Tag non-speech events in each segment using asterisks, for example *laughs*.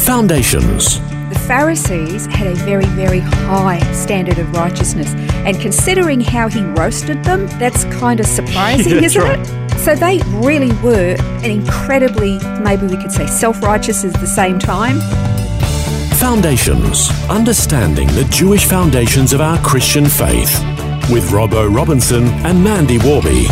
Foundations. The Pharisees had a very, very high standard of righteousness. And considering how he roasted them, that's kind of surprising, *laughs* Yeah, isn't right. it? So they really were an incredibly, maybe we could say self righteous at the same time. Foundations. Understanding the Jewish foundations of our Christian faith. With Robbo Robinson and Mandy Warby.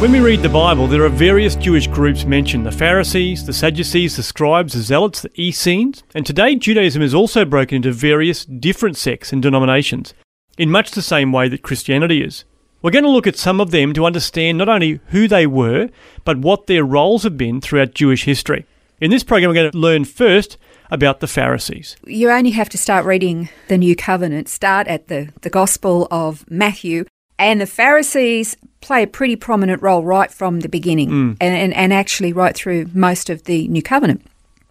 When we read the Bible, there are various Jewish groups mentioned the Pharisees, the Sadducees, the scribes, the zealots, the Essenes, and today Judaism is also broken into various different sects and denominations, in much the same way that Christianity is. We're going to look at some of them to understand not only who they were, but what their roles have been throughout Jewish history. In this program, we're going to learn first about the Pharisees. You only have to start reading the New Covenant, start at the, the Gospel of Matthew, and the Pharisees play a pretty prominent role right from the beginning and, and, and actually right through most of the New Covenant.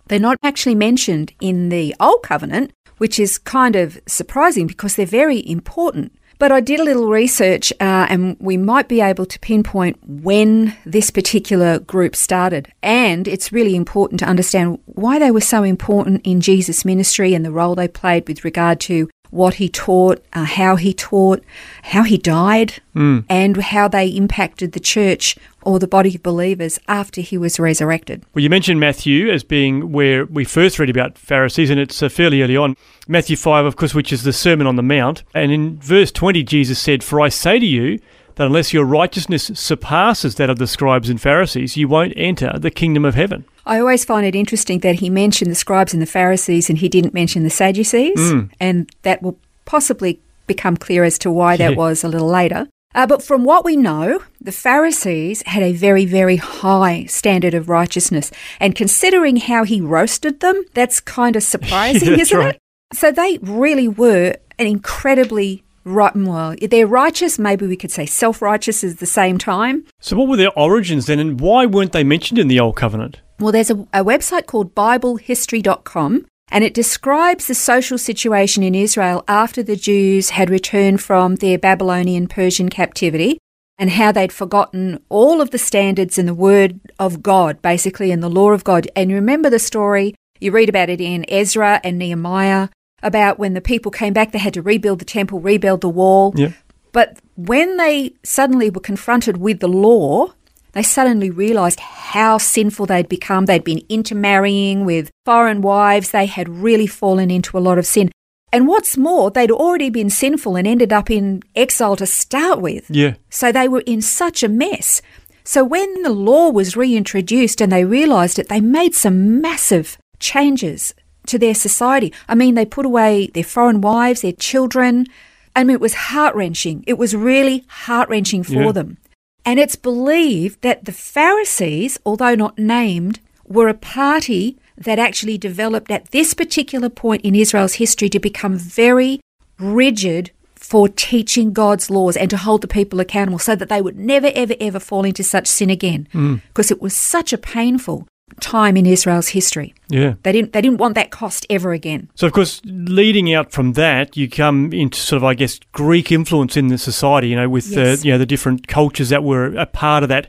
They're not actually mentioned in the Old Covenant, which is kind of surprising because they're very important. But I did a little research uh, and we might be able to pinpoint when this particular group started. And it's really important to understand why they were so important in Jesus' ministry and the role they played with regard to what he taught, uh, how he taught, how he died, and how they impacted the church or the body of believers after he was resurrected. Well, you mentioned Matthew as being where we first read about Pharisees, and it's uh, fairly early on. Matthew 5, of course, which is the Sermon on the Mount. And in verse 20, Jesus said, For I say to you that unless your righteousness surpasses that of the scribes and Pharisees, you won't enter the kingdom of heaven. I always find it interesting that he mentioned the scribes and the Pharisees and he didn't mention the Sadducees, and that will possibly become clear as to why that Yeah. was a little later. Uh, but from what we know, the Pharisees had a very, very high standard of righteousness. And considering how he roasted them, that's kind of *laughs* surprising, That's isn't right. it? So they really were an incredibly right. Well, they're righteous. Maybe we could say self-righteous at the same time. So, what were their origins then, and why weren't they mentioned in the Old Covenant? Well, there's a, a website called BibleHistory.com, and it describes the social situation in Israel after the Jews had returned from their Babylonian Persian captivity and how they'd forgotten all of the standards and the word of God, basically, and the law of God. And you remember the story, you read about it in Ezra and Nehemiah, about when the people came back, they had to rebuild the temple, rebuild the wall. Yeah. But when they suddenly were confronted with the law, they suddenly realized how sinful they'd become. They'd been intermarrying with foreign wives. They had really fallen into a lot of sin. And what's more, they'd already been sinful and ended up in exile to start with. Yeah. So they were in such a mess. So when the law was reintroduced and they realized it, they made some massive changes to their society. I mean, they put away their foreign wives, their children. I mean, it was heart wrenching. It was really heart wrenching for Yeah. them. And it's believed that the Pharisees, although not named, were a party that actually developed at this particular point in Israel's history to become very rigid for teaching God's laws and to hold the people accountable so that they would never, ever, ever fall into such sin again. Mm. Because it was such a painful time in Israel's history. Yeah. They didn't, they didn't want that cost ever again. So, of course, leading out from that, you come into sort of, I guess, Greek influence in the society. You know, with Yes. the you know the different cultures that were a part of that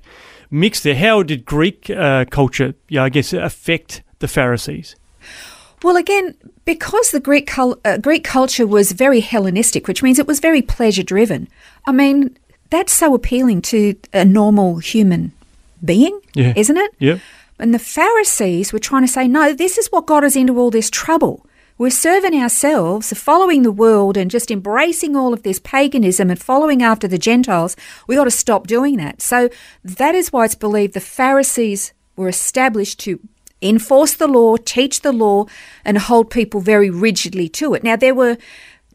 mix there. How did Greek uh, culture, yeah, I guess, affect the Pharisees? Well, again, because the Greek cul- uh, Greek culture was very Hellenistic, which means it was very pleasure driven. I mean, that's so appealing to a normal human being, Yeah. isn't it? Yeah. And the Pharisees were trying to say, no, this is what got us into all this trouble. We're serving ourselves, following the world, and just embracing all of this paganism and following after the Gentiles. We got to stop doing that. So that is why it's believed the Pharisees were established to enforce the law, teach the law, and hold people very rigidly to it. Now, there were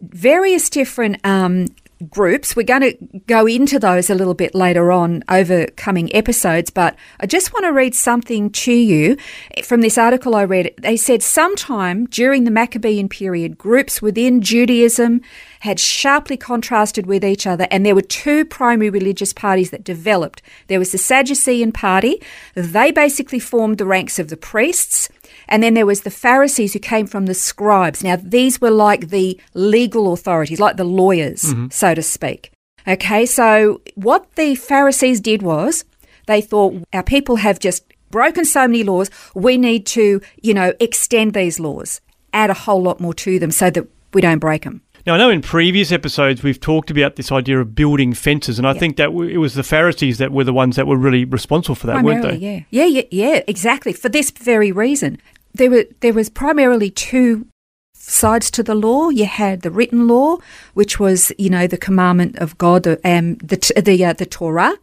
various different um, groups. We're going to go into those a little bit later on over coming episodes, but I just want to read something to you from this article I read. They said sometime during the Maccabean period, groups within Judaism had sharply contrasted with each other, and there were two primary religious parties that developed. There was the Sadducean party, they basically formed the ranks of the priests. And then there was the Pharisees who came from the scribes. Now, these were like the legal authorities, like the lawyers, mm-hmm. so to speak. Okay, so what the Pharisees did was they thought our people have just broken so many laws, we need to, you know, extend these laws, add a whole lot more to them so that we don't break them. Now, I know in previous episodes we've talked about this idea of building fences, and I Yeah. think that w- it was the Pharisees that were the ones that were really responsible for that, weren't they? yeah. Yeah, yeah, yeah, exactly. For this very reason. There were there was primarily two sides to the law. You had the written law, which was, you know, the commandment of God, um, the the uh, the Torah,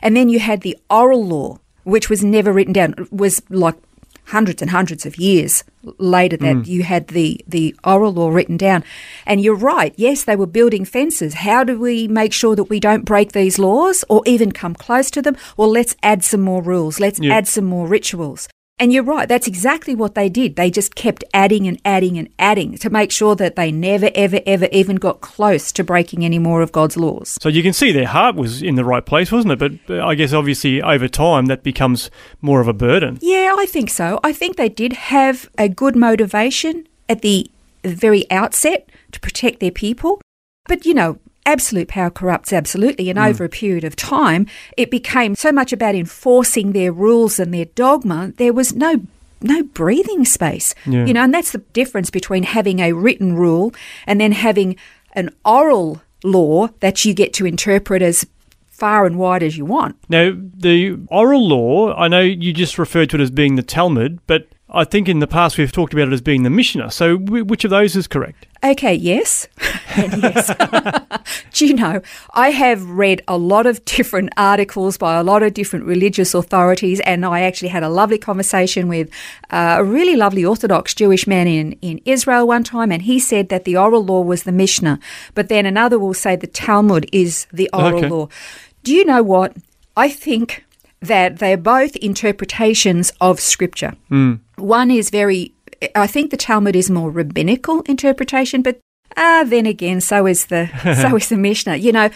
and then you had the oral law, which was never written down. It was like hundreds and hundreds of years later that mm. you had the the oral law written down. And you're right. Yes, they were building fences. How do we make sure that we don't break these laws or even come close to them? Well, let's add some more rules. Let's Yeah. add some more rituals. And you're right, that's exactly what they did. They just kept adding and adding and adding to make sure that they never, ever, ever even got close to breaking any more of God's laws. So you can see their heart was in the right place, wasn't it? But I guess obviously over time that becomes more of a burden. Yeah, I think so. I think they did have a good motivation at the very outset to protect their people. But, you know, absolute power corrupts absolutely. And mm. over a period of time, it became so much about enforcing their rules and their dogma, there was no no breathing space. Yeah. You know, and that's the difference between having a written rule and then having an oral law that you get to interpret as far and wide as you want. Now, the oral law, I know you just referred to it as being the Talmud, but I think in the past we've talked about it as being the Mishnah. So wh- which of those is correct? Okay, yes. *laughs* Yes. *laughs* Do you know, I have read a lot of different articles by a lot of different religious authorities, and I actually had a lovely conversation with uh, a really lovely Orthodox Jewish man in, in Israel one time, and he said that the oral law was the Mishnah, but then another will say the Talmud is the oral Okay. law. Do you know what? I think that they're both interpretations of Scripture. One is very, I think the Talmud is more rabbinical interpretation, but ah, then again, so is the *laughs* so is the Mishnah. You know,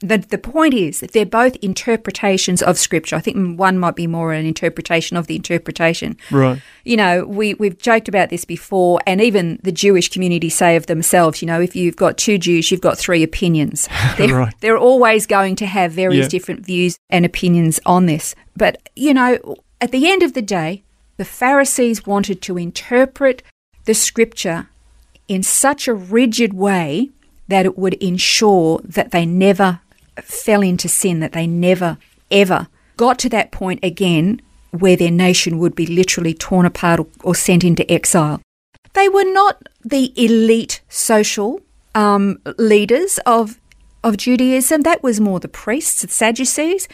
the the point is that they're both interpretations of Scripture. I think one might be more an interpretation of the interpretation. Right. You know, we we've joked about this before, and even the Jewish community say of themselves, you know, if you've got two Jews, you've got three opinions. *laughs* They're, Right. they're always going to have various Yeah. different views and opinions on this. But, you know, at the end of the day, the Pharisees wanted to interpret the scripture in such a rigid way that it would ensure that they never fell into sin, that they never, ever got to that point again where their nation would be literally torn apart or, sent into exile. They were not the elite social um, leaders of of Judaism. That was more the priests, the Sadducees.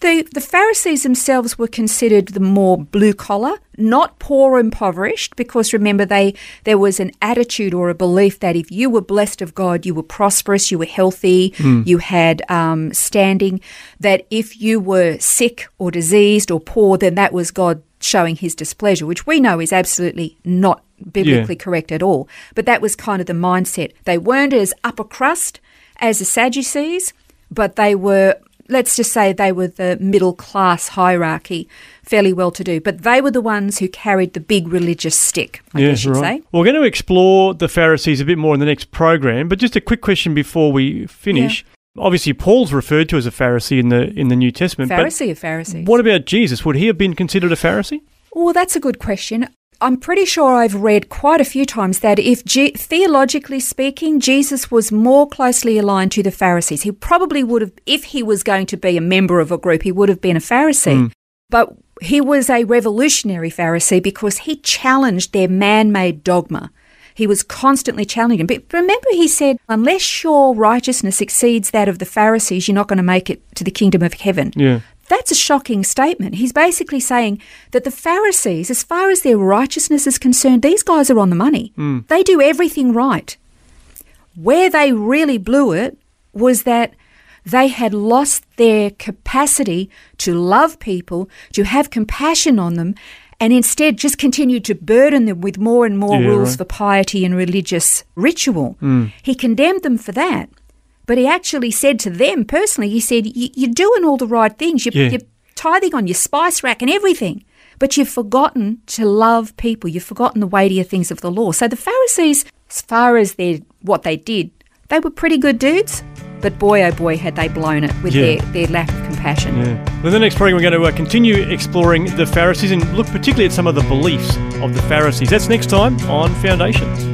The, the Pharisees themselves were considered the more blue collar, not poor or impoverished, because remember they there was an attitude or a belief that if you were blessed of God, you were prosperous, you were healthy, you had um, standing. That if you were sick or diseased or poor, then that was God showing His displeasure, which we know is absolutely not biblically correct at all. But that was kind of the mindset. They weren't as upper crust as the Sadducees, but they were, let's just say, they were the middle class hierarchy, fairly well to do. But they were the ones who carried the big religious stick, I guess you'd say. We're going to explore the Pharisees a bit more in the next program, but just a quick question before we finish. Obviously, Paul's referred to as a Pharisee in the in the New Testament. Pharisee of Pharisees. But what about Jesus? Would he have been considered a Pharisee? Well, that's a good question. I'm pretty sure I've read quite a few times that if G- theologically speaking, Jesus was more closely aligned to the Pharisees, he probably would have, if he was going to be a member of a group, he would have been a Pharisee. Hmm. But he was a revolutionary Pharisee because he challenged their man made dogma. He was constantly challenging. But remember, he said, unless your righteousness exceeds that of the Pharisees, you're not going to make it to the kingdom of heaven. Yeah. That's a shocking statement. He's basically saying that the Pharisees, as far as their righteousness is concerned, these guys are on the money. Hmm. They do everything right. Where they really blew it was that they had lost their capacity to love people, to have compassion on them, and instead just continued to burden them with more and more Yeah, rules right. for piety and religious ritual. Hmm. He condemned them for that. But he actually said to them personally, he said, "You- You're doing all the right things. You're, Yeah. you're tithing on your spice rack and everything. But you've forgotten to love people. You've forgotten the weightier things of the law. So the Pharisees, as far as their, what they did, they were pretty good dudes. But boy, oh boy, had they blown it with Yeah. their, their lack of compassion. Yeah. Well, in the next program, we're going to uh, continue exploring the Pharisees and look particularly at some of the beliefs of the Pharisees. That's next time on Foundations.